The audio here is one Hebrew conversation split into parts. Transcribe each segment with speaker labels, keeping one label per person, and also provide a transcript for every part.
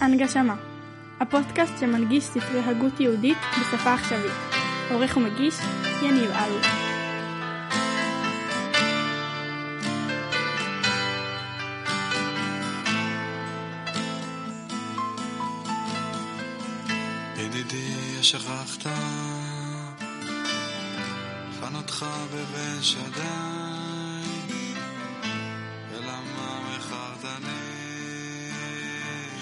Speaker 1: הנגשמה הפודקאסט שמנגיש ספרי הגות יהודית בשפה עכשווית. עורך ומגיש יניב אלוש
Speaker 2: ידידי שכחת. חנותך בבן שדי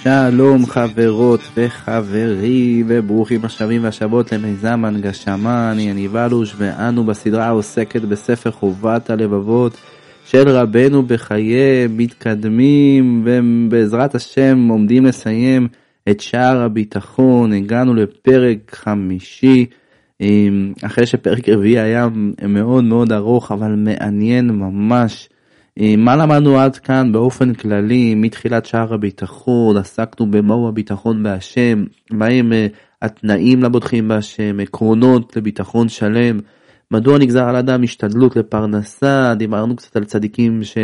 Speaker 3: שלום חברות וחברים וברוכים השבים והשבות למיזם הנגשמה, אני יניב אלוש ואנו בסדרה העוסקת בספר חובת הלבבות של רבנו בחיי מתקדמים ובעזרת השם עומדים לסיים את שער הביטחון, הגענו לפרק חמישי אחרי שפרק רביעי היה מאוד מאוד ארוך אבל מעניין ממש. אמ, מה למדנו עד כאן? באופן כללי מתחילת שער הביטחון עסקנו במהו הביטחון בהשם מהם אה, התנאים לבוטחים בהשם עקרונות לביטחון שלם מדוע נגזר על אדם השתדלות לפרנסה דיברנו קצת על צדיקים ש...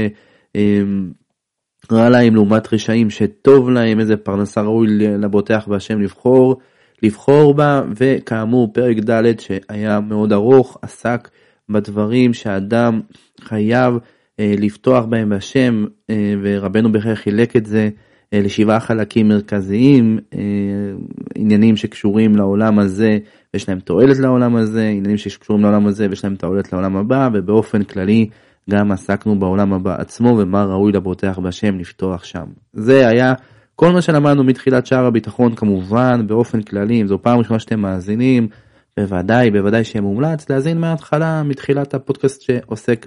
Speaker 3: אמ, להם לעומת רשעים שטוב להם איזה פרנסה ראוי לבוטח בהשם לבחור לבחור בה וכאמור פרק ד' שהיה מאוד ארוך עסק בדברים שאדם חייב אה, לפתוח בהם בהשם אה, ורבנו בכלל חילק את זה אה, לשבעה חלקים מרכזיים עניינים שקשורים לעולם הזה ויש להם תועלת לעולם הזה עניינים שקשורים לעולם הזה ויש להם תועלת לעולם הבא ובאופן כללי גם עסקנו בעולם הבא עצמו ומה ראוי לבוטח בהשם לפתוח שם. זה היה כל מה שלמדנו מתחילת שער הביטחון כמובן באופן כללי אם זו פעם ראשונה שאתם מאזינים בוודאי בוודאי שיהיה מומלץ להאזין מההתחלה מתחילת הפודקאסט שעוסק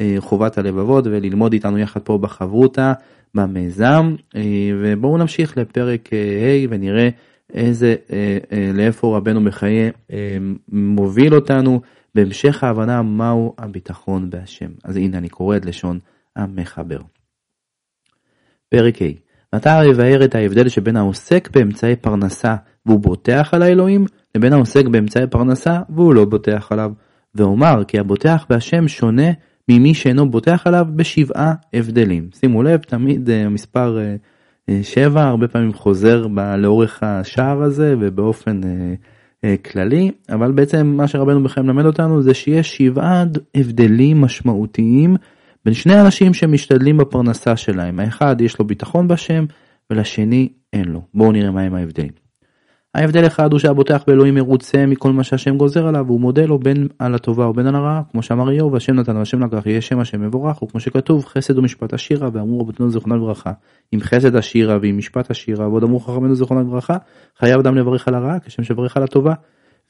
Speaker 3: בחובת הלבבות וללמוד איתנו יחד פה בחברותה במיזם ובואו נמשיך לפרק ה' ונראה איזה לאיפה רבנו בחיי מוביל אותנו בהמשך ההבנה מהו הביטחון בהשם. אז הנה אני קורא את לשון המחבר. פרק ה' ואתה יבהר את ההבדל שבין העוסק באמצעי פרנסה והוא בוטח על האלוהים לבין העוסק באמצעי פרנסה והוא לא בוטח עליו. ואומר כי הבוטח בהשם שונה ממי שאינו בוטח עליו בשבעה הבדלים. שימו לב תמיד המספר uh, 7 הרבה פעמים חוזר לאורך השער הזה ובאופן כללי אבל בעצם מה שרבנו בכם מלמד אותנו זה שיש שבעה הבדלים משמעותיים בין שני אנשים שמשתדלים בפרנסה שלהם האחד יש לו ביטחון בשם ולשני אין לו בואו נראה מהם ההבדלים. ההבדל אחד הוא שהבוטח באלוהים מרוצה מכל מה שהשם גוזר עליו והוא מודה לו בין על הטובה ובין על הרעה כמו שאמר איוב השם נתן והשם לקח יהיה שם השם מבורך וכמו שכתוב חסד ומשפט עשירה ואמרו רבותינו זכרונה לברכה אם חסד עשירה ואם משפט עשירה ועוד אמרו חכמינו זכרונה לברכה חייב אדם לברך על הרעה כשם שברך על הטובה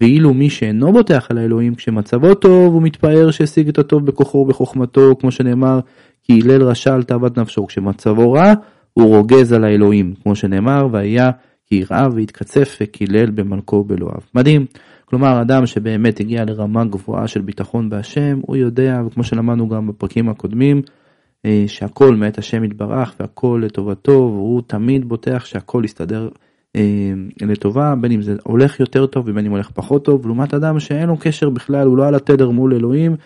Speaker 3: ואילו מי שאינו בוטח על האלוהים כשמצבו טוב הוא מתפאר שהשיג את הטוב בכוחו ובחוכמתו כמו שנאמר כי הלל רשע על תאוות נפשו כשמצבו רע הוא רוגז על האלוהים כמו שנאמר והיה כי יראה והתקצף וקילל במלכו בלואיו. מדהים. כלומר אדם שבאמת הגיע לרמה גבוהה של ביטחון בהשם הוא יודע וכמו שלמדנו גם בפרקים הקודמים אה, שהכל מאת השם יתברך והכל לטובתו והוא תמיד בוטח שהכל יסתדר אה, לטובה בין אם זה הולך יותר טוב ובין אם הולך פחות טוב לעומת אדם שאין לו קשר בכלל הוא לא על התדר מול אלוהים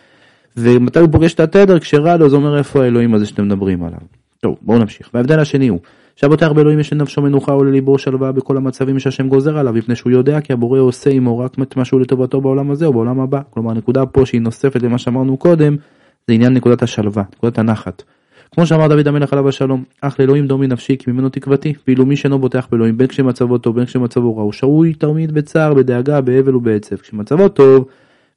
Speaker 3: ומתי הוא פוגש את התדר כשרע לו זה אומר איפה האלוהים הזה שאתם מדברים עליו. טוב בואו נמשיך וההבדל השני הוא שהבוטח באלוהים יש לנפשו מנוחה ולליבו שלווה בכל המצבים שהשם גוזר עליו מפני שהוא יודע כי הבורא עושה עמו רק את משהו לטובתו בעולם הזה או בעולם הבא. כלומר הנקודה פה שהיא נוספת למה שאמרנו קודם זה עניין נקודת השלווה נקודת הנחת. כמו שאמר דוד המלך עליו השלום אך לאלוהים דומי נפשי כי ממנו תקוותי ואילו מי שאינו בוטח באלוהים בין כשמצבו טוב בין כשמצבו רע הוא שרוי תמיד בצער בדאגה באבל ובעצב. כשמצבו טוב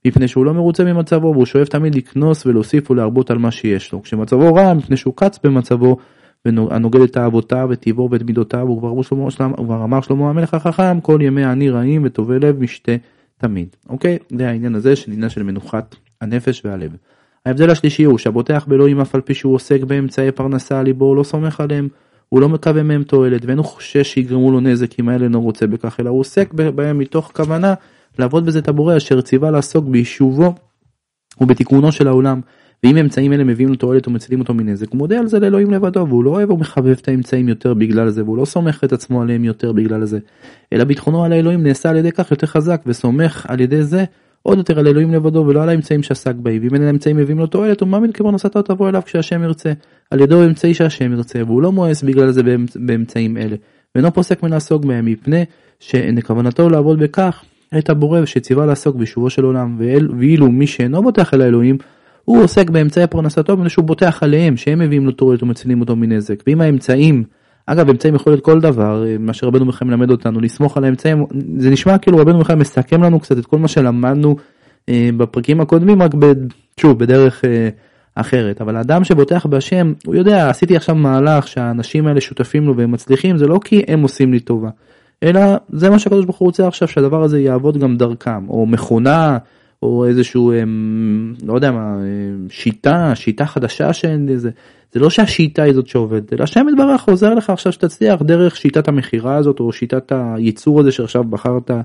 Speaker 3: מפני שהוא לא מרוצה ממצבו והוא שואף תמיד לקנוס ולהוסיף ולהרבות על מה שיש לו. כשמצבו רע מפני שהוא קץ במצבו הנוגד את תאוותיו ואת טיבו ואת מידותיו וכבר אמר שלמה המלך החכם כל ימי העני רעים וטובי לב משתה תמיד. אוקיי? זה העניין הזה של עניין של מנוחת הנפש והלב. ההבדל השלישי הוא שהבוטח באלוהים אף על פי שהוא עוסק באמצעי פרנסה ליבו לא סומך עליהם הוא לא מקווה מהם תועלת ואינו חושש שיגרמו לו נזק אם האלה אינו רוצה בכך אלא הוא עוסק בהם מתוך כוונה לעבוד בזה את הבורא אשר ציווה לעסוק ביישובו ובתיקונו של העולם ואם אמצעים אלה מביאים לו תועלת ומצילים אותו מנזק הוא מודה על זה לאלוהים לבדו והוא לא אוהב ומחבב את האמצעים יותר בגלל זה והוא לא סומך את עצמו עליהם יותר בגלל זה אלא ביטחונו על האלוהים נעשה על ידי כך יותר חזק וסומך על ידי זה עוד יותר על אלוהים לבדו ולא על האמצעים שעסק בהם ואם אין האמצעים מביאים לו תועלת הוא מאמין כפרנסתו תבוא אליו כשהשם ירצה על ידו אמצעי שהשם ירצה והוא לא מואס בגלל זה באמצעים אלה. ואינו פוסק מלעסוק בהם מפני שכוונתו לעבוד בכך את הבורא שציווה לעסוק ביישובו של עולם ואילו מי שאינו בוטח אל האלוהים הוא עוסק באמצעי פרנסתו מפני שהוא בוטח עליהם שהם מביאים לו תורית ומצילים אותו מנזק. ואם האמצעים אגב אמצעים יכול להיות כל דבר מה שרבנו מיכאל מלמד אותנו לסמוך על האמצעים זה נשמע כאילו רבנו מיכאל מסכם לנו קצת את כל מה שלמדנו אה, בפרקים הקודמים רק ב, שוב בדרך אה, אחרת. אבל האדם שבוטח בהשם הוא יודע עשיתי עכשיו מהלך שהאנשים האלה שותפים לו והם מצליחים זה לא כי הם עושים לי טובה אלא זה מה שהקדוש ברוך הוא רוצה עכשיו שהדבר הזה יעבוד גם דרכם או מכונה או איזשהו אמ, לא יודע מה אמ, שיטה שיטה חדשה שאין איזה זה לא שהשיטה היא זאת שעובדת אלא השם יתברך עוזר לך עכשיו שתצליח דרך שיטת המכירה הזאת או שיטת הייצור הזה שעכשיו בחרת אה,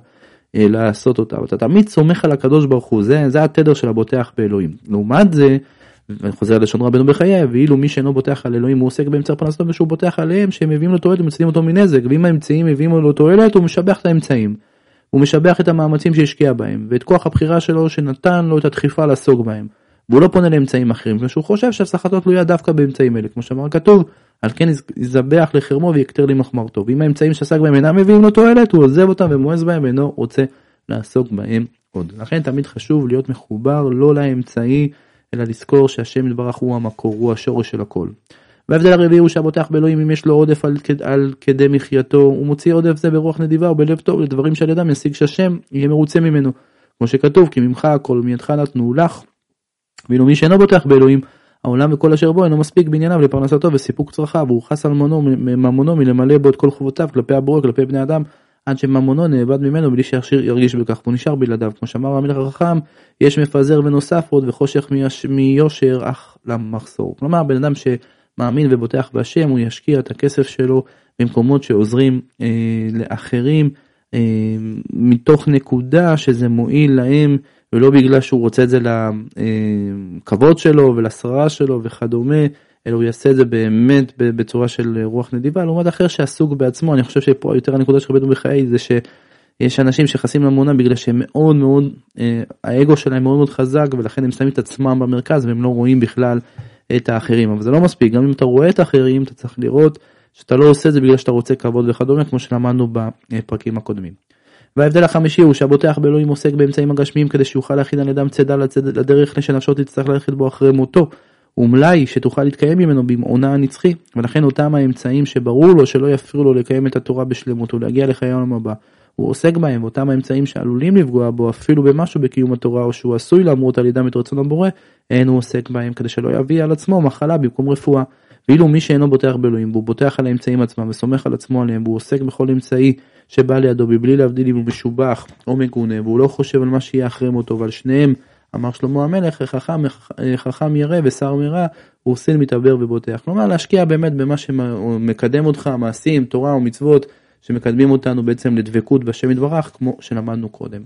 Speaker 3: לעשות אותה ואתה תמיד סומך על הקדוש ברוך הוא זה זה התדר של הבוטח באלוהים לעומת זה ואני חוזר ללשון רבנו בחיי ואילו מי שאינו בוטח על אלוהים הוא עוסק באמצע פרנסתו ושהוא בוטח עליהם שהם מביאים לו תועלת ומצילים אותו מנזק ואם האמצעים מביאים לו תועלת הוא משבח את האמצעים. הוא משבח את המאמצים שהשקיע בהם ואת כוח הבחירה שלו שנתן לו את הדחיפה לעסוק בהם. והוא לא פונה לאמצעים אחרים כי שהוא חושב שהצלחתו תלויה דווקא באמצעים אלה כמו שאמר כתוב על כן יזבח לחרמו ויקטר לי מחמרתו ואם האמצעים שעסק בהם אינם מביאים לו תועלת הוא עוזב אותם ומואס בהם ואינו רוצה לעסוק בהם עוד. לכן תמיד חשוב להיות מחובר לא לאמצעי אלא לזכור שהשם יתברך הוא המקור, הוא השורש של הכל. וההבדל הרביעי הוא שהבוטח באלוהים אם יש לו עודף על, על כדי מחייתו הוא מוציא עודף זה ברוח נדיבה ובלב טוב לדברים שעל ידם ישיג שהשם יהיה מרוצה ממנו. כמו שכתוב כי ממך הכל מידך נתנו לך. ואילו מי שאינו בוטח באלוהים העולם וכל אשר בו אינו מספיק בענייניו לפרנסתו וסיפוק צרכיו והוא חס על ממונו מלמלא בו את כל חובותיו כלפי הבורא כלפי בני אדם עד שממונו נאבד ממנו בלי שישיר ירגיש בכך והוא נשאר בלעדיו כמו שאמר המלך החכם יש מפזר ונוסף עוד וחושך מיושר אך למחסור כלומר בן אדם שמאמין ובוטח בהשם הוא ישקיע את הכסף שלו במקומות שעוזרים אה, לאחרים אה, מתוך נקודה שזה מועיל להם ולא בגלל שהוא רוצה את זה לכבוד שלו ולשררה שלו וכדומה אלא הוא יעשה את זה באמת בצורה של רוח נדיבה. לעומת אחר שעסוק בעצמו אני חושב שפה יותר הנקודה של רבנו בחיי זה שיש אנשים שנכנסים לאמונה בגלל שהם מאוד מאוד אה, האגו שלהם מאוד מאוד חזק ולכן הם שמים את עצמם במרכז והם לא רואים בכלל את האחרים אבל זה לא מספיק גם אם אתה רואה את האחרים אתה צריך לראות שאתה לא עושה את זה בגלל שאתה רוצה כבוד וכדומה כמו שלמדנו בפרקים הקודמים. וההבדל החמישי הוא שהבוטח באלוהים עוסק באמצעים הגשמיים כדי שיוכל להכין על ידם צידה לדרך שנפשו תצטרך ללכת בו אחרי מותו ומלאי שתוכל להתקיים ממנו במעונה הנצחי ולכן אותם האמצעים שברור לו שלא יפריעו לו לקיים את התורה בשלמות ולהגיע לחיי העולם הבא. הוא עוסק בהם ואותם האמצעים שעלולים לפגוע בו אפילו במשהו בקיום התורה או שהוא עשוי למרות על ידם את רצון הבורא אין הוא עוסק בהם כדי שלא יביא על עצמו מחלה במקום רפואה. ואילו מי שאינו בוטח באלוהים והוא בוטח על האמצעים עצמם וסומך על עצמו עליהם והוא עוסק בכל אמצעי שבא לידו מבלי להבדיל אם הוא משובח או מגונה והוא לא חושב על מה שיהיה אחרי מותו ועל שניהם אמר שלמה המלך חכם, חכם ירא ושר מרע הוא עושה מתעבר ובוטח. כלומר להשקיע באמת במה שמקדם אותך מעשים תורה ומצוות שמקדמים אותנו בעצם לדבקות בשם יתברך כמו שלמדנו קודם.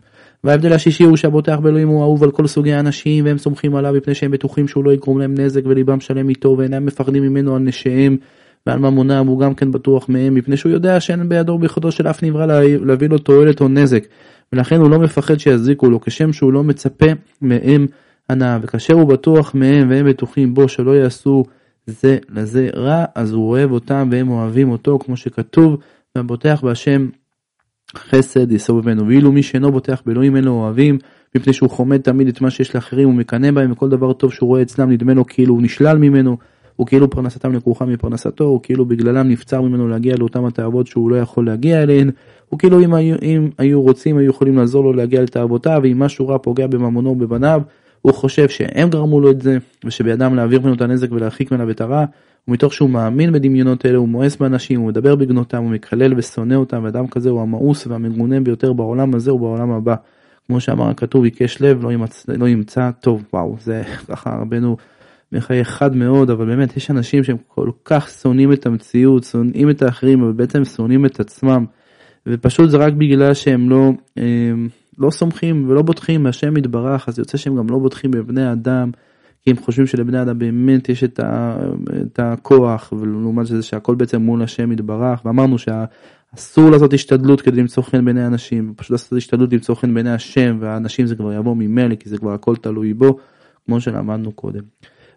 Speaker 3: וההבדל השישי הוא שהבוטח באלוהים הוא אהוב על כל סוגי האנשים והם סומכים עליו מפני שהם בטוחים שהוא לא יגרום להם נזק וליבם שלם איתו ואינם מפחדים ממנו על נשיהם ועל ממונם הוא גם כן בטוח מהם מפני שהוא יודע שאין בידו ביכולתו של אף נברא להביא לו תועלת או נזק ולכן הוא לא מפחד שיזיקו לו כשם שהוא לא מצפה מהם הנאה וכאשר הוא בטוח מהם והם בטוחים בו שלא יעשו זה לזה רע אז הוא אוהב אותם והם אוהבים אותו כמו שכתוב והבוטח בהשם חסד יסוב ממנו. ואילו מי שאינו בוטח באלוהים אין לו אוהבים מפני שהוא חומד תמיד את מה שיש לאחרים ומקנא בהם וכל דבר טוב שהוא רואה אצלם נדמה לו כאילו הוא נשלל ממנו הוא כאילו פרנסתם לקרוחה מפרנסתו, הוא כאילו בגללם נבצר ממנו להגיע לאותם התאוות שהוא לא יכול להגיע אליהן, הוא כאילו אם היו, אם היו רוצים היו יכולים לעזור לו להגיע לתאוותיו, ואם משהו רע פוגע בממונו ובבניו, הוא חושב שהם גרמו לו את זה, ושבידם להעביר ממנו את הנזק ולהרחיק ממנו את הרע, ומתוך שהוא מאמין בדמיונות אלה הוא מואס באנשים, הוא מדבר בגנותם, הוא מקלל ושונא אותם, ואדם כזה הוא המאוס והמגונה ביותר בעולם הזה ובעולם הבא. כמו שאמר הכתוב, עיקש לב, לא ימצא, לא ימצא טוב, וואו, זה ככה רבנו בחיי חד מאוד אבל באמת יש אנשים שהם כל כך שונאים את המציאות שונאים את האחרים אבל בעצם שונאים את עצמם. ופשוט זה רק בגלל שהם לא הם, לא סומכים ולא בוטחים מהשם יתברך אז יוצא שהם גם לא בוטחים בבני אדם כי הם חושבים שלבני אדם באמת יש את, ה, את הכוח ולעומת זה שהכל בעצם מול השם יתברך ואמרנו שאסור לעשות השתדלות כדי למצוא חן בעיני אנשים פשוט לעשות השתדלות למצוא חן בעיני השם והאנשים זה כבר יבוא ממילא כי זה כבר הכל תלוי בו כמו שלמדנו קודם.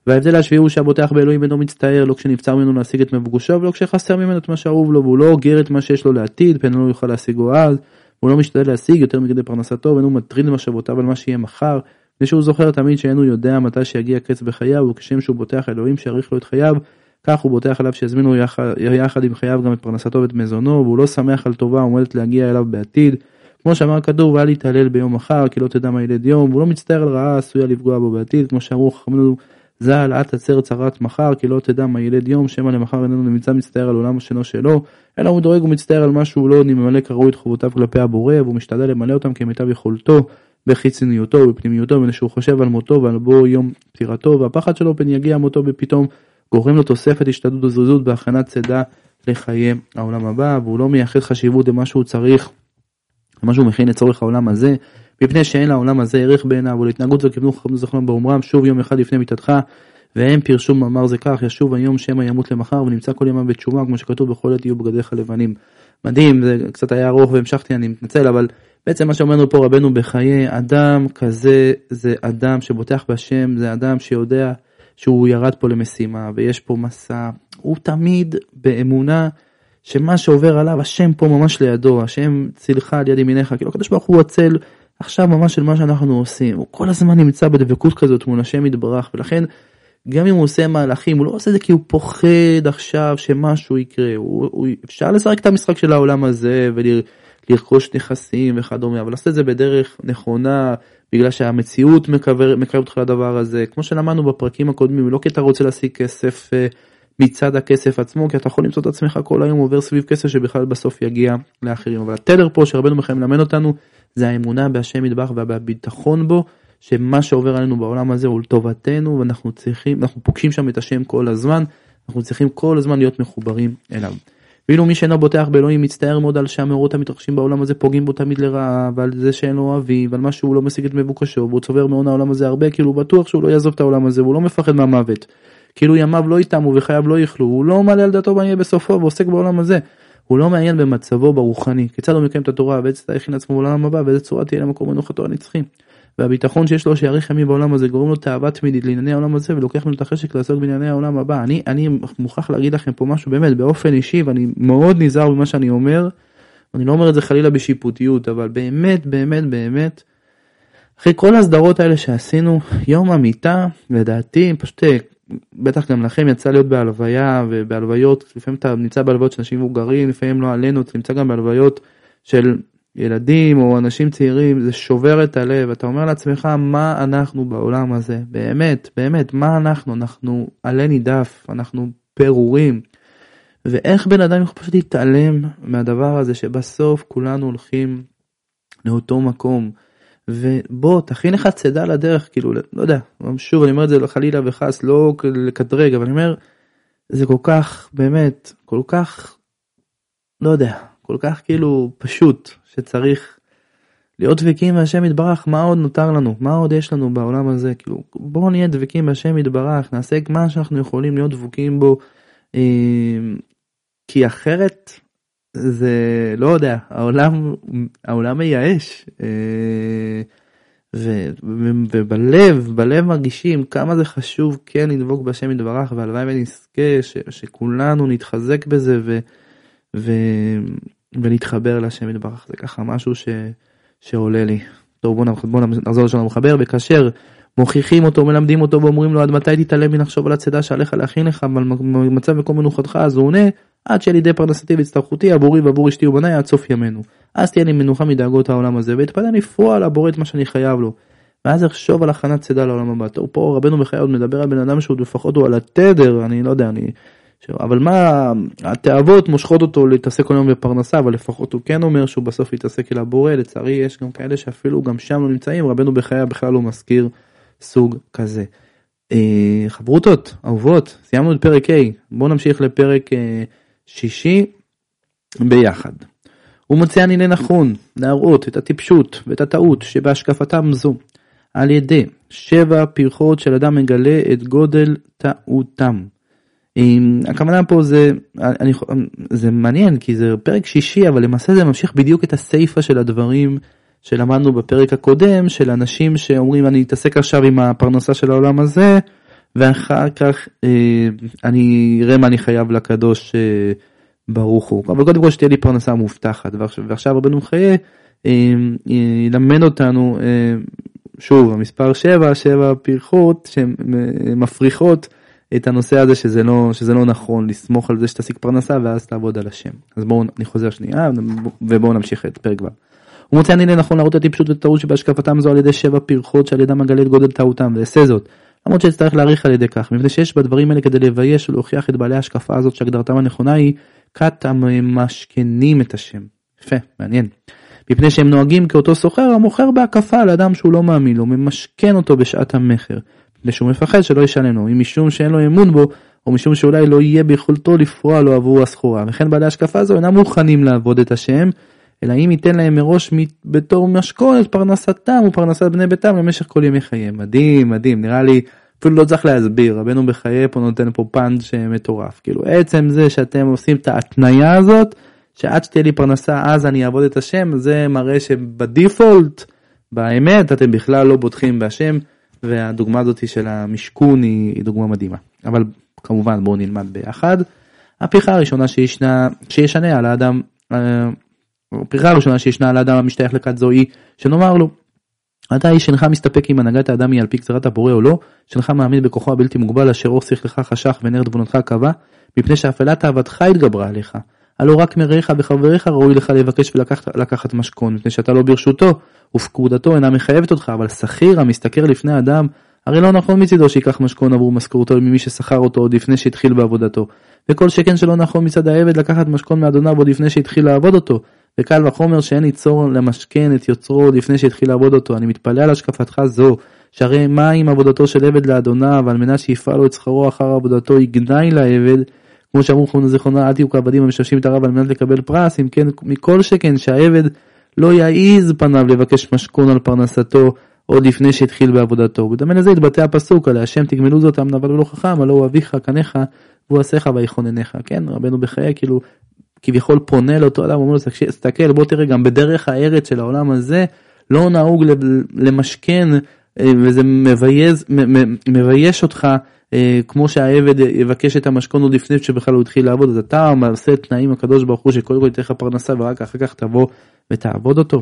Speaker 3: וההבדל השביעי הוא שהבוטח באלוהים אינו מצטער לא כשנבצר ממנו להשיג את מבוקשו ולא כשחסר ממנו את מה שאהוב לו והוא לא אוגר את מה שיש לו לעתיד פן לא יוכל להשיגו אז והוא לא משתדל להשיג יותר מכדי פרנסתו ואינו מטריד מחשבותיו על מה שיהיה מחר מפני שהוא זוכר תמיד שאינו יודע מתי שיגיע קץ בחייו וכשם שהוא בוטח אלוהים שיאריך לו את חייו כך הוא בוטח עליו שיזמינו יחד, יחד עם חייו גם את פרנסתו ואת מזונו והוא לא שמח על טובה עומדת להגיע אליו בעתיד. כמו שאמר הכדור ואל יתעלל ביום מחר כי לא תדע מה ילד יום והוא לא מצטער על רעה עשויה לפגוע בו בעתיד. כמו שאמרו חכמינו ז"ל אל תצר צרת מחר כי לא תדע מה ילד יום שמא למחר איננו נמצא מצטער על עולם שאינו שלו אלא הוא דואג ומצטער על מה שהוא לא ממלא כראוי את חובותיו כלפי הבורא והוא משתדל למלא אותם כמיטב יכולתו בחיצוניותו ובפנימיותו מפני שהוא חושב על מותו ועל בוא יום פטירתו והפחד שלו פן יגיע מותו בפתאום גורם לו תוספת השתדלות וזריזות בהכנת צידה לחיי העולם הבא והוא לא מייחד חשיבות למה שהוא צריך למה שהוא מכין לצורך העולם הזה מפני שאין לעולם הזה ערך בעיניו ולהתנהגות וכיוונו חכמים זכרם באומרם שוב יום אחד לפני מיתתך והם פירשו מאמר זה כך ישוב היום שמא ימות למחר ונמצא כל ימיו בתשובה כמו שכתוב בכל עת יהיו בגדיך לבנים. מדהים זה קצת היה ארוך והמשכתי אני מתנצל אבל בעצם מה שאומרנו פה רבנו בחיי אדם כזה זה אדם שבוטח בשם זה אדם שיודע שהוא ירד פה למשימה ויש פה מסע. הוא תמיד באמונה שמה שעובר עליו השם פה ממש לידו השם צילך על יד ימיניך כאילו הקדוש ברוך הוא הצל עכשיו ממש של מה שאנחנו עושים. הוא כל הזמן נמצא בדבקות כזאת מול השם יתברך ולכן גם אם הוא עושה מהלכים הוא לא עושה את זה כי הוא פוחד עכשיו שמשהו יקרה. הוא, הוא אפשר לשחק את המשחק של העולם הזה ולרכוש נכסים וכדומה אבל לעשות את זה בדרך נכונה בגלל שהמציאות מקרב אותך לדבר הזה כמו שלמדנו בפרקים הקודמים לא כי אתה רוצה להשיג כסף אה, מצד הכסף עצמו כי אתה יכול למצוא את עצמך כל היום עובר סביב כסף שבכלל בסוף יגיע לאחרים אבל התדר פה שרבנו בכם מלמד אותנו זה האמונה בהשם מטבח והביטחון בו שמה שעובר עלינו בעולם הזה הוא לטובתנו ואנחנו צריכים אנחנו פוגשים שם את השם כל הזמן אנחנו צריכים כל הזמן להיות מחוברים אליו. ואילו מי שאינו בוטח באלוהים מצטער מאוד על שהמאורות המתרחשים בעולם הזה פוגעים בו תמיד לרעה ועל זה שאין לו אוהבים ועל מה שהוא לא משיג את מבוקשו והוא צובר מהון העולם הזה הרבה כאילו הוא בטוח שהוא לא יעזוב את העולם הזה והוא לא מפחד מהמוות. כאילו ימיו לא יתמו וחייו לא יכלו הוא לא מעלה על דעתו מה יהיה בסופו ועוסק בעולם הזה. הוא לא מעניין במצבו ברוחני כיצד הוא מקיים את התורה ואיזה יכין עצמו בעולם הבא ואיזה צורה תהיה למקום מנוחתו הנצחי. והביטחון שיש לו שיאריך ימים בעולם הזה גורם לו תאווה תמידית לענייני העולם הזה ולוקח ממנו את החשק לעסוק בענייני העולם הבא. אני, אני מוכרח להגיד לכם פה משהו באמת באופן אישי ואני מאוד נזהר במה שאני אומר. אני לא אומר את זה חלילה בשיפוטיות אבל באמת באמת באמת. אחרי כל הסדרות האלה שעשינו יום המיטה לדעתי פשוט בטח גם לכם יצא להיות בהלוויה ובהלוויות לפעמים אתה נמצא בהלוויות של אנשים מבוגרים לפעמים לא עלינו אתה נמצא גם בהלוויות של ילדים או אנשים צעירים זה שובר את הלב אתה אומר לעצמך מה אנחנו בעולם הזה באמת באמת מה אנחנו אנחנו עלה נידף אנחנו פירורים. ואיך בן אדם יכול פשוט להתעלם מהדבר הזה שבסוף כולנו הולכים לאותו מקום. ובוא תכין לך צידה לדרך כאילו לא יודע שוב אני אומר את זה חלילה וחס לא לקטרג אבל אני אומר זה כל כך באמת כל כך לא יודע כל כך כאילו פשוט שצריך להיות דבקים בהשם יתברך מה עוד נותר לנו? מה עוד יש לנו בעולם הזה? כאילו בואו נהיה דבקים בהשם יתברך נעשה מה שאנחנו יכולים להיות דבוקים בו אה, כי אחרת זה לא יודע העולם העולם מייאש אה, ובלב בלב מרגישים כמה זה חשוב כן לדבוק בשם יתברך והלוואי ונזכה שכולנו נתחזק בזה ו, ו, ולהתחבר לשם יתברך זה ככה משהו ש, שעולה לי. טוב בוא, בוא נחזור לשון המחבר וכאשר מוכיחים אותו מלמדים אותו ואומרים לו עד מתי תתעלם מלחשוב על הצידה שעליך להכין לך במצב מקום מנוחתך אז הוא עונה עד שיהיה לידי פרנסתי והצטרכותי עבורי ועבור אשתי ובניי עד סוף ימינו. אז תהיה לי מנוחה מדאגות העולם הזה ואתפלל לפרוע לבורא את מה שאני חייב לו. ואז אחשוב על הכנת צידה לעולם הבא. טוב פה רבנו בחיי עוד מדבר על בן אדם שהוא לפחות הוא על התדר אני לא יודע אני. אבל מה התאוות מושכות אותו להתעסק כל היום בפרנסה אבל לפחות הוא כן אומר שהוא בסוף יתעסק אל הבורא לצערי יש גם כאלה שאפילו גם שם לא נמצאים רבנו בחיי בכלל לא מזכיר סוג כזה. אה, חברותות אהובות סיימנו את פרק ה' בואו נמשיך לפרק אה, שישי ביחד. הוא מוצאני לנכון להראות את הטיפשות ואת הטעות שבהשקפתם זו על ידי שבע פרחות של אדם מגלה את גודל טעותם. הכוונה פה זה אני, זה מעניין כי זה פרק שישי אבל למעשה זה ממשיך בדיוק את הסיפה של הדברים שלמדנו בפרק הקודם של אנשים שאומרים אני אתעסק עכשיו עם הפרנסה של העולם הזה ואחר כך אה, אני אראה מה אני חייב לקדוש אה, ברוך הוא. אבל קודם כל שתהיה לי פרנסה מובטחת, ועכשיו, ועכשיו רבנו מחיי אה, ילמד אותנו, אה, שוב, המספר 7, 7 פרחות שמפריחות את הנושא הזה שזה לא, שזה לא נכון לסמוך על זה שתשיג פרנסה ואז תעבוד על השם. אז בואו, אני חוזר שנייה ובואו נמשיך את פרק ו'. הוא מוצא אני לנכון להראות את הטיפשות וטעות שבהשקפתם זו על ידי שבע פרחות שעל ידם מגלה את גודל טעותם ואעשה זאת. למרות שאצטרך להעריך על ידי כך, מפני שיש בדברים האלה כדי לבייש ולהוכיח את בעלי ההשקפה הזאת שהגדרתם הנכונה היא כת המשכנים את השם. יפה, מעניין. מפני שהם נוהגים כאותו סוחר המוכר בהקפה לאדם שהוא לא מאמין לו, ממשכן אותו בשעת המכר. שהוא מפחד שלא ישלם לו, אם משום שאין לו אמון בו, או משום שאולי לא יהיה ביכולתו לפרוע לו עבור הסחורה. וכן בעלי השקפה זו אינם מוכנים לעבוד את השם, אלא אם ייתן להם מראש בתור משכון את פרנסתם ופרנסת בני ביתם למשך כל ימי חייהם. מדהים, מדהים, נראה לי אפילו לא צריך להסביר, רבנו בחיי פה נותן פה פאנץ' מטורף. כאילו עצם זה שאתם עושים את ההתניה הזאת, שעד שתהיה לי פרנסה אז אני אעבוד את השם, זה מראה שבדיפולט, באמת, אתם בכלל לא בוטחים בהשם, והדוגמה הזאת של המשכון היא, היא דוגמה מדהימה. אבל כמובן בואו נלמד ביחד. הפריחה הראשונה שישנה, שישנה על האדם, אה, הפריחה הראשונה שישנה על האדם המשתייך לכת זו היא שנאמר לו אתה איש אינך מסתפק אם הנהגת האדם היא על פי גזרת הבורא או לא, שאינך מאמין בכוחו הבלתי מוגבל אשר אור שכלך חשך ונר תבונתך קבע, מפני שאפלת אהבתך התגברה עליך. הלא רק מרעיך וחבריך ראוי לך לבקש ולקחת משכון, מפני שאתה לא ברשותו, ופקודתו אינה מחייבת אותך, אבל שכיר המשתכר לפני אדם, הרי לא נכון מצידו שייקח משכון עבור משכורתו ממי ששכר אותו עוד לפני שהתחיל בעבודתו. וכל שכן שלא נכון מצד העבד לקחת משכון מאדוניו עוד לפני שהתחיל לעבוד אותו. וקל וחומר שאין ליצור למשכן את יוצרו עוד לפני שהתחיל לעבוד אותו. אני מתפלא על השקפתך זו, שהרי מה עם עבודתו של עבד לאדוניו, על מנת שיפעל לו את שכרו אחר עבודתו יגנאי לעבד, כמו שאמרו חמונה זיכרונה אל תהיו כעבדים המשמשים את הרב על מנת לקבל פרס, אם כן מכל שכן שהעבד לא יעז פניו לבקש משכון על פרנסתו עוד לפני שהתחיל בעבודתו. בדומה לזה התבטא הפסוק על השם תגמלו זאת עם נבל ולא חכם, הלא הוא אביך קניך והוא עשיך ויכוננך, כן רבנו בחיי כאילו כביכול פונה לאותו אדם אומר לו תסתכל בוא תראה גם בדרך הארץ של העולם הזה לא נהוג למשכן אה, וזה מבייז, מבייש אותך כמו שהעבד יבקש את המשכון עוד לפני שבכלל הוא התחיל לעבוד אז אתה מעשה תנאים הקדוש ברוך הוא שקודם כל ייתן לך פרנסה ורק אחר כך תבוא ותעבוד אותו.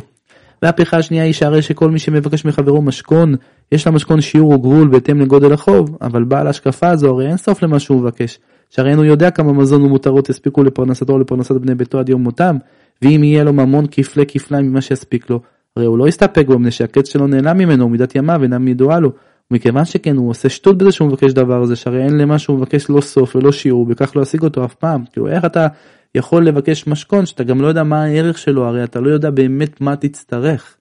Speaker 3: והפכה השנייה היא שהרי שכל מי שמבקש מחברו משכון יש למשכון שיעור או גבול בהתאם לגודל החוב אבל בעל השקפה הזו הרי אין סוף למה שהוא מבקש. שהרי הוא יודע כמה מזון ומותרות יספיקו לפרנסתו או לפרנסת בני ביתו עד יום מותם ואם יהיה לו ממון כפלי כפליים ממה שיספיק לו הרי הוא לא יסתפק בו מפני שהקץ שלו נעלם ממנו ומידת ימיו אינם ידועה לו ומכיוון שכן הוא עושה שטות בזה שהוא מבקש דבר הזה שהרי אין למה שהוא מבקש לא סוף ולא שיעור בכך לא ישיג אותו אף פעם. כאילו איך אתה יכול לבקש משכון שאתה גם לא יודע מה הערך שלו? הרי אתה לא יודע באמת מה תצטרך.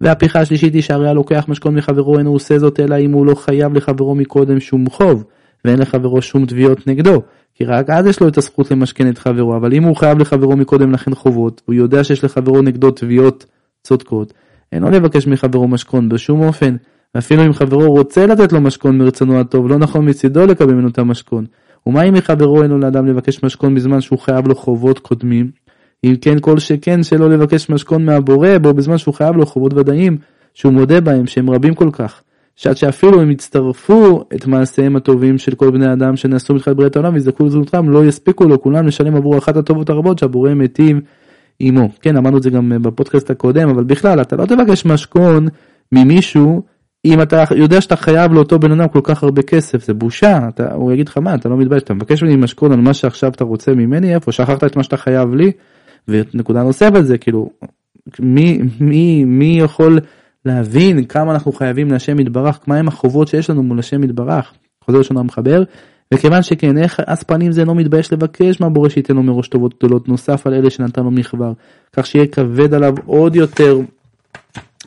Speaker 3: והפיכה השלישית היא שהרי הלוקח משכון מחברו אין הוא עושה זאת אלא אם הוא לא חייב לחברו מקודם שום חוב ואין לחברו שום תביעות נגדו כי רק אז יש לו את הזכות למשכן את חברו אבל אם הוא חייב לחברו מקודם לכן חובות הוא יודע שיש לחברו נגדו תביעות צודקות. אינו לבקש מחברו משכון בשום אופן ואפילו אם חברו רוצה לתת לו משכון מרצונו הטוב לא נכון מצידו לקבל ממנו את המשכון ומה אם מחברו אינו לאדם לבקש משכון בזמן שהוא חייב לו חובות קודמים? אם כן כל שכן שלא לבקש משכון מהבורא בו בזמן שהוא חייב לו חובות ודאים שהוא מודה בהם שהם רבים כל כך. שעד שאפילו הם יצטרפו את מעשיהם הטובים של כל בני אדם שנעשו בתחילת בריאת העולם ויזדקו לזכותם לא יספיקו לו כולם לשלם עבור אחת הטובות הרבות שהבורא מיטיב עמו. כן אמרנו את זה גם בפודקאסט הקודם אבל בכלל אתה לא תבקש משכון ממישהו אם אתה יודע שאתה חייב לאותו בן אדם כל כך הרבה כסף זה בושה אתה, הוא יגיד לך מה אתה לא מתבייש אתה מבקש ממני משכון על מה שעכשיו אתה רוצה ממני? איפה? שכחת את מה שאתה חייב לי? ונקודה נוספת זה כאילו מי מי מי יכול להבין כמה אנחנו חייבים להשם יתברך? מה הם החובות שיש לנו מול השם יתברך? חוזר ראשון המחבר. וכיוון שכן איך אז פנים זה לא מתבייש לבקש מהבורא שייתן לו מראש טובות גדולות נוסף על אלה שנתן לו מכבר כך שיהיה כבד עליו עוד יותר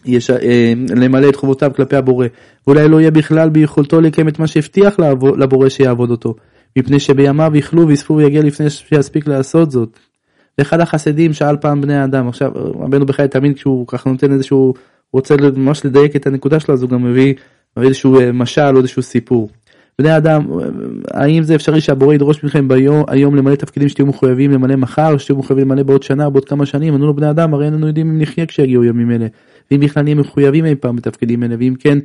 Speaker 3: יש, אה, למלא את חובותיו כלפי הבורא, ואולי לא יהיה בכלל ביכולתו לקיים את מה שהבטיח לבורא שיעבוד אותו, מפני שבימיו יכלו ויספו ויגיע לפני שיספיק לעשות זאת. ואחד החסידים שאל פעם בני האדם, עכשיו רבנו בחיי תמיד כשהוא ככה נותן איזשהו, רוצה ממש לדייק את הנקודה שלו, אז הוא גם מביא, מביא איזשהו אה, משל או איזשהו סיפור. בני אדם, האם זה אפשרי שהבורא ידרוש מכם ביום היום למלא תפקידים שתהיו מחויבים למלא מחר, שתהיו מחויבים למלא בעוד שנה, בעוד כמה שנים? ענו לו בני אדם, הרי איננו יודעים אם נחיה כשיגיעו ימים אלה. ואם בכלל נהיה מחויבים אי פעם בתפקידים אלה, ואם כן,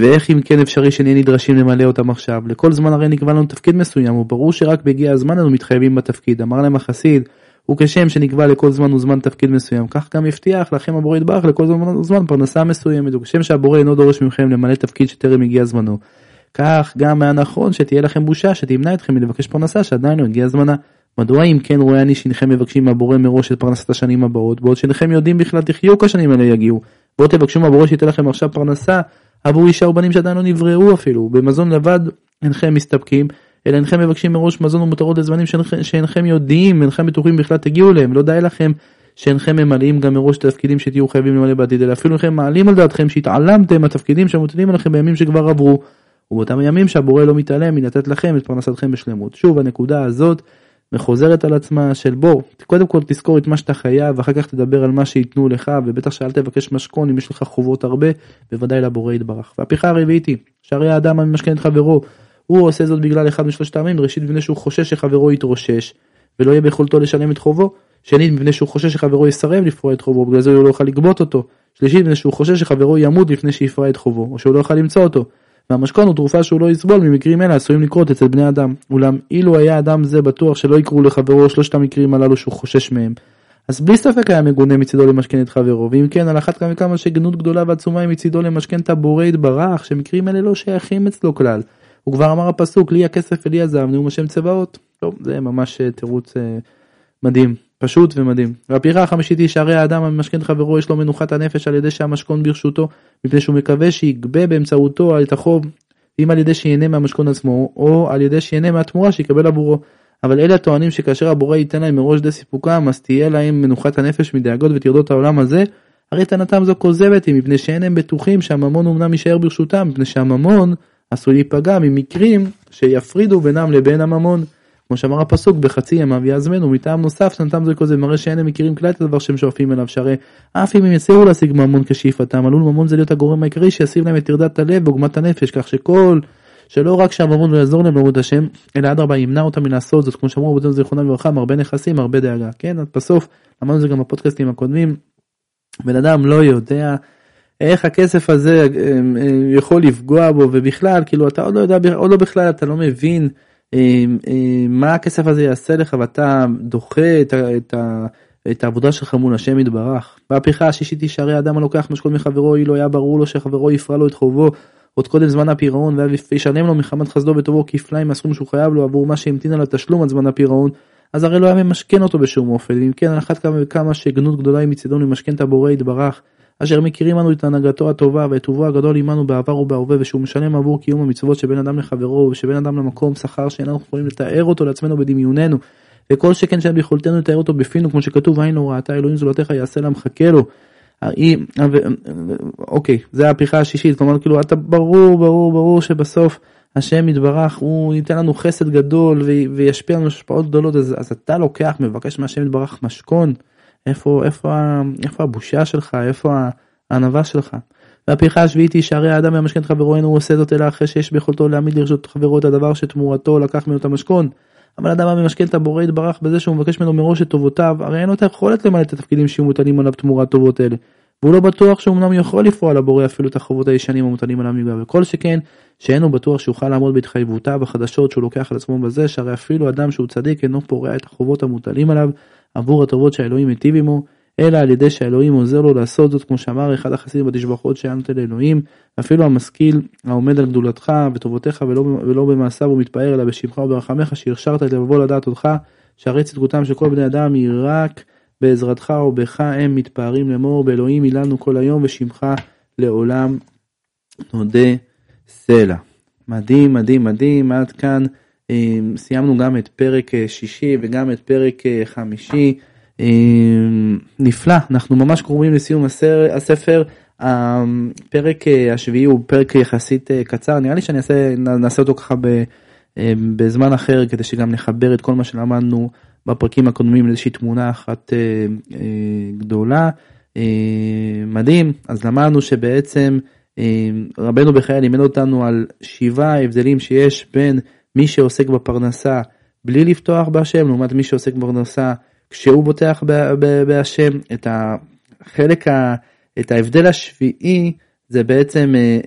Speaker 3: ואיך אם כן אפשרי שנהיה נדרשים למלא אותם עכשיו? לכל זמן הרי נקבע לנו תפקיד מסוים, וברור שרק בהגיע הזמן אנו מתחייבים בתפקיד. אמר להם החסיד, וכשם שנקבע לכל זמן וזמן תפקיד מסוים, כך גם הבטיח לכם הבורא יתברך לכל זמן וזמן פרנסה מסוימת, וכשם שהבורא אינו דורש מכם למלא תפקיד שטרם הגיע זמנו. כך גם היה נכון שתהיה לכם בושה שתמנע אתכם מלבקש פרנסה שעדיין לא הגיע זמנה. מדוע אם כן רואה אני שהנכם מבקשים מהבורא מראש את פרנסת השנים הבאות, בעוד שאינכם יודעים בכלל תחיו כשנים האלה יגיעו. בואו תבקשו מהבורא שייתן לכם עכשיו פרנסה עבור אישה ובנים שעדיין לא נבראו אפילו, במזון לבד אינכם מסתפקים, אלא אינכם מבקשים מראש מזון ומותרות לזמנים שאינכם, שאינכם יודעים, אינכם בטוחים בכלל תגיעו אליהם, לא די לכם שאינכם ממלאים גם מראש את התפקידים שתהיו חייבים למלא בעתיד, אלא אפילו אינכם מעלים על דעתכם שהתעלמתם מהתפקידים שמוטלים עליכם בימים שכבר עברו, ובאותם הימים שהבורא לא מתעלם מלתת לכם את פרנסתכם בשלמות. שוב הנקודה הזאת וחוזרת על עצמה של בוא, קודם כל תזכור את מה שאתה חייב, ואחר כך תדבר על מה שייתנו לך, ובטח שאל תבקש משכון אם יש לך חובות הרבה, בוודאי לבורא יתברך. והפיכה הרביעית היא, שהרי האדם המשכן את חברו, הוא עושה זאת בגלל אחד משלושת העמים, ראשית מפני שהוא חושש שחברו יתרושש, ולא יהיה ביכולתו לשלם את חובו, שנית מפני שהוא חושש שחברו יסרב לפרוע את חובו, בגלל זה הוא לא יוכל לגבות אותו, שלישית מפני שהוא חושש שחברו ימות לפני שיפרע את חובו, או שהוא לא יוכל למצוא אותו. והמשכון הוא תרופה שהוא לא יסבול ממקרים אלה עשויים לקרות אצל בני אדם. אולם אילו היה אדם זה בטוח שלא יקרו לחברו שלושת המקרים הללו שהוא חושש מהם. אז בלי ספק היה מגונה מצידו למשכן את חברו, ואם כן על אחת כמה וכמה שגנות גדולה ועצומה היא מצידו למשכן את הבורא יתברך, שמקרים אלה לא שייכים אצלו כלל. הוא כבר אמר הפסוק לי הכסף ולי הזהב נאום השם צבאות. טוב זה ממש אה, תירוץ אה, מדהים. פשוט ומדהים. והפריחה החמישית היא שהרי האדם המשכן חברו יש לו מנוחת הנפש על ידי שהמשכון ברשותו, מפני שהוא מקווה שיגבה באמצעותו את החוב, אם על ידי שיהנה מהמשכון עצמו, או על ידי שיהנה מהתמורה שיקבל עבורו. אבל אלה הטוענים שכאשר הבורא ייתן להם מראש די סיפוקם, אז תהיה להם מנוחת הנפש מדאגות וטרדות העולם הזה, הרי טענתם זו כוזבת היא, מפני שאין הם בטוחים שהממון אמנם יישאר ברשותם, מפני שהממון עשוי להיפגע ממקרים שיפרידו בינם לבין הממון. כמו שאמר הפסוק בחצי ימיו יעזמנו מטעם נוסף שנתם זה כל זה מראה שאין הם מכירים כלל את הדבר שהם שואפים אליו שהרי אף אם הם יצליחו להשיג ממון כשאיפתם עלול ממון זה להיות הגורם העיקרי שישים להם את טרדת הלב ועוגמת הנפש כך שכל שלא רק שהממון לא יעזור להם לעבוד השם אלא אדרבה ימנע אותם מלעשות זאת כמו שאמרו רבותינו זיכרונם לברכה הרבה נכסים הרבה דאגה. כן עד בסוף אמרנו זה גם בפודקאסטים הקודמים בן אדם לא יודע איך הכסף הזה אה, אה, יכול לפגוע בו ובכלל כאילו אתה עוד לא יודע עוד לא בכלל אתה לא מבין מה הכסף הזה יעשה לך ואתה דוחה את, את, את העבודה שלך מול השם יתברך. בהפיכה השישית היא שהרי אדם הלוקח משכון מחברו אילו היה ברור לו שחברו יפרע לו את חובו עוד קודם זמן הפירעון וישלם לו מחמת חסדו וטובו כפליים מהסכום שהוא חייב לו עבור מה שהמתין על התשלום עד זמן הפירעון אז הרי לא היה ממשכן אותו בשום אופן ואם כן על אחת כמה וכמה שגנות גדולה היא מצידו למשכן את הבורא יתברך אשר מכירים אנו את הנהגתו הטובה ואת טובו הגדול עמנו בעבר ובהווה ושהוא משלם עבור קיום המצוות שבין אדם לחברו ושבין אדם למקום שכר שאיננו יכולים לתאר אותו לעצמנו בדמיוננו וכל שכן שאין ביכולתנו לתאר אותו בפינו כמו שכתוב לא ראתה אלוהים זולתך יעשה לה מחכה לו. אוקיי זה ההפיכה השישית כלומר כאילו אתה ברור ברור ברור שבסוף השם יתברך הוא ייתן לנו חסד גדול וישפיע לנו השפעות גדולות אז, אז אתה לוקח מבקש מהשם יתברך משכון. איפה, איפה, איפה הבושה שלך, איפה הענווה שלך. והפריחה השביעית היא שהרי האדם והמשכן את חברו אינו עושה זאת אלא אחרי שיש ביכולתו להעמיד לרשות חברו את הדבר שתמורתו לקח ממנו את המשכון. אבל אדם הממשכן את הבורא יתברך בזה שהוא מבקש ממנו מראש את טובותיו, הרי אין לו את היכולת למלא את התפקידים שמוטלים עליו תמורת טובות אלה. והוא לא בטוח שהוא אמנם יכול לפרוע לבורא אפילו את החובות הישנים המוטלים עליו מגבה, וכל שכן שאין הוא בטוח שיוכל לעמוד בהתחייבותיו החדשות שהוא לוקח על עצמו בזה, שהרי אפילו אדם שהוא צדיק אינו פורע את החובות המוטלים עליו, עבור הטובות שהאלוהים מיטיב עמו, אלא על ידי שהאלוהים עוזר לו לעשות זאת, כמו שאמר אחד החסידים בתשבחות שאיימת אל אלוהים, אפילו המשכיל העומד על גדולתך וטובותיך ולא, ולא במעשיו ומתפאר אלא בשמך וברחמך, שהרשרת את לבבו לדעת אותך, שהרי צדקותם של כל בני אדם היא רק בעזרתך ובך הם מתפארים לאמור, באלוהים היללנו כל היום ושמך לעולם נודה סלע. מדהים מדהים מדהים עד כאן סיימנו גם את פרק אה, שישי וגם את פרק אה, חמישי. נפלא, אנחנו ממש קרובים לסיום הספר. הפרק השביעי הוא פרק יחסית קצר, נראה לי שאני אעשה, נעשה אותו ככה בזמן אחר כדי שגם נחבר את כל מה שלמדנו בפרקים הקודמים לאיזושהי תמונה אחת גדולה. מדהים, אז למדנו שבעצם רבנו בחיי לימד אותנו על שבעה הבדלים שיש בין מי שעוסק בפרנסה בלי לפתוח בהשם לעומת מי שעוסק בפרנסה כשהוא בוטח בהשם את החלק ה... את ההבדל השביעי זה בעצם אה,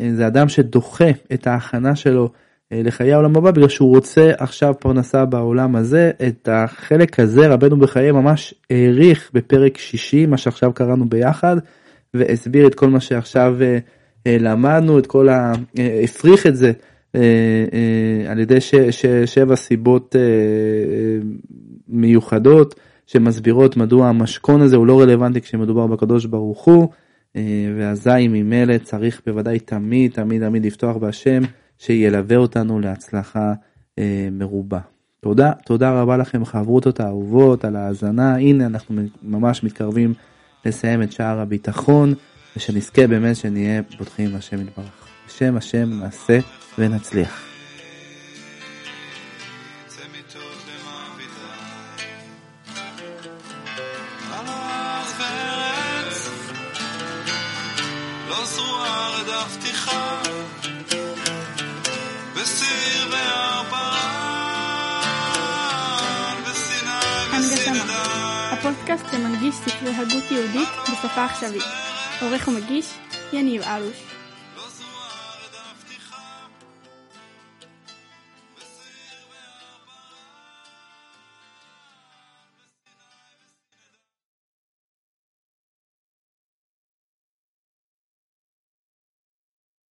Speaker 3: אה, זה אדם שדוחה את ההכנה שלו אה, לחיי העולם הבא בגלל שהוא רוצה עכשיו פרנסה בעולם הזה. את החלק הזה רבנו בחיי ממש העריך בפרק 60 מה שעכשיו קראנו ביחד והסביר את כל מה שעכשיו למדנו את כל ה... הפריך את זה על ידי ש, ש, שבע סיבות אה, אה, מיוחדות שמסבירות מדוע המשכון הזה הוא לא רלוונטי כשמדובר בקדוש ברוך הוא אה, ואזי ממילא צריך בוודאי תמיד תמיד תמיד לפתוח בהשם שילווה אותנו להצלחה אה, מרובה. תודה, תודה רבה לכם חברותות האהובות על ההאזנה, הנה אנחנו ממש מתקרבים לסיים את שער הביטחון ושנזכה באמת שנהיה פותחים השם יתברך. בשם השם נעשה ונצליח.
Speaker 1: הפודקאסט שמנגיש ספרי הגות יהודית בשפה עכשווית. עורך ומגיש, יניב אלוש.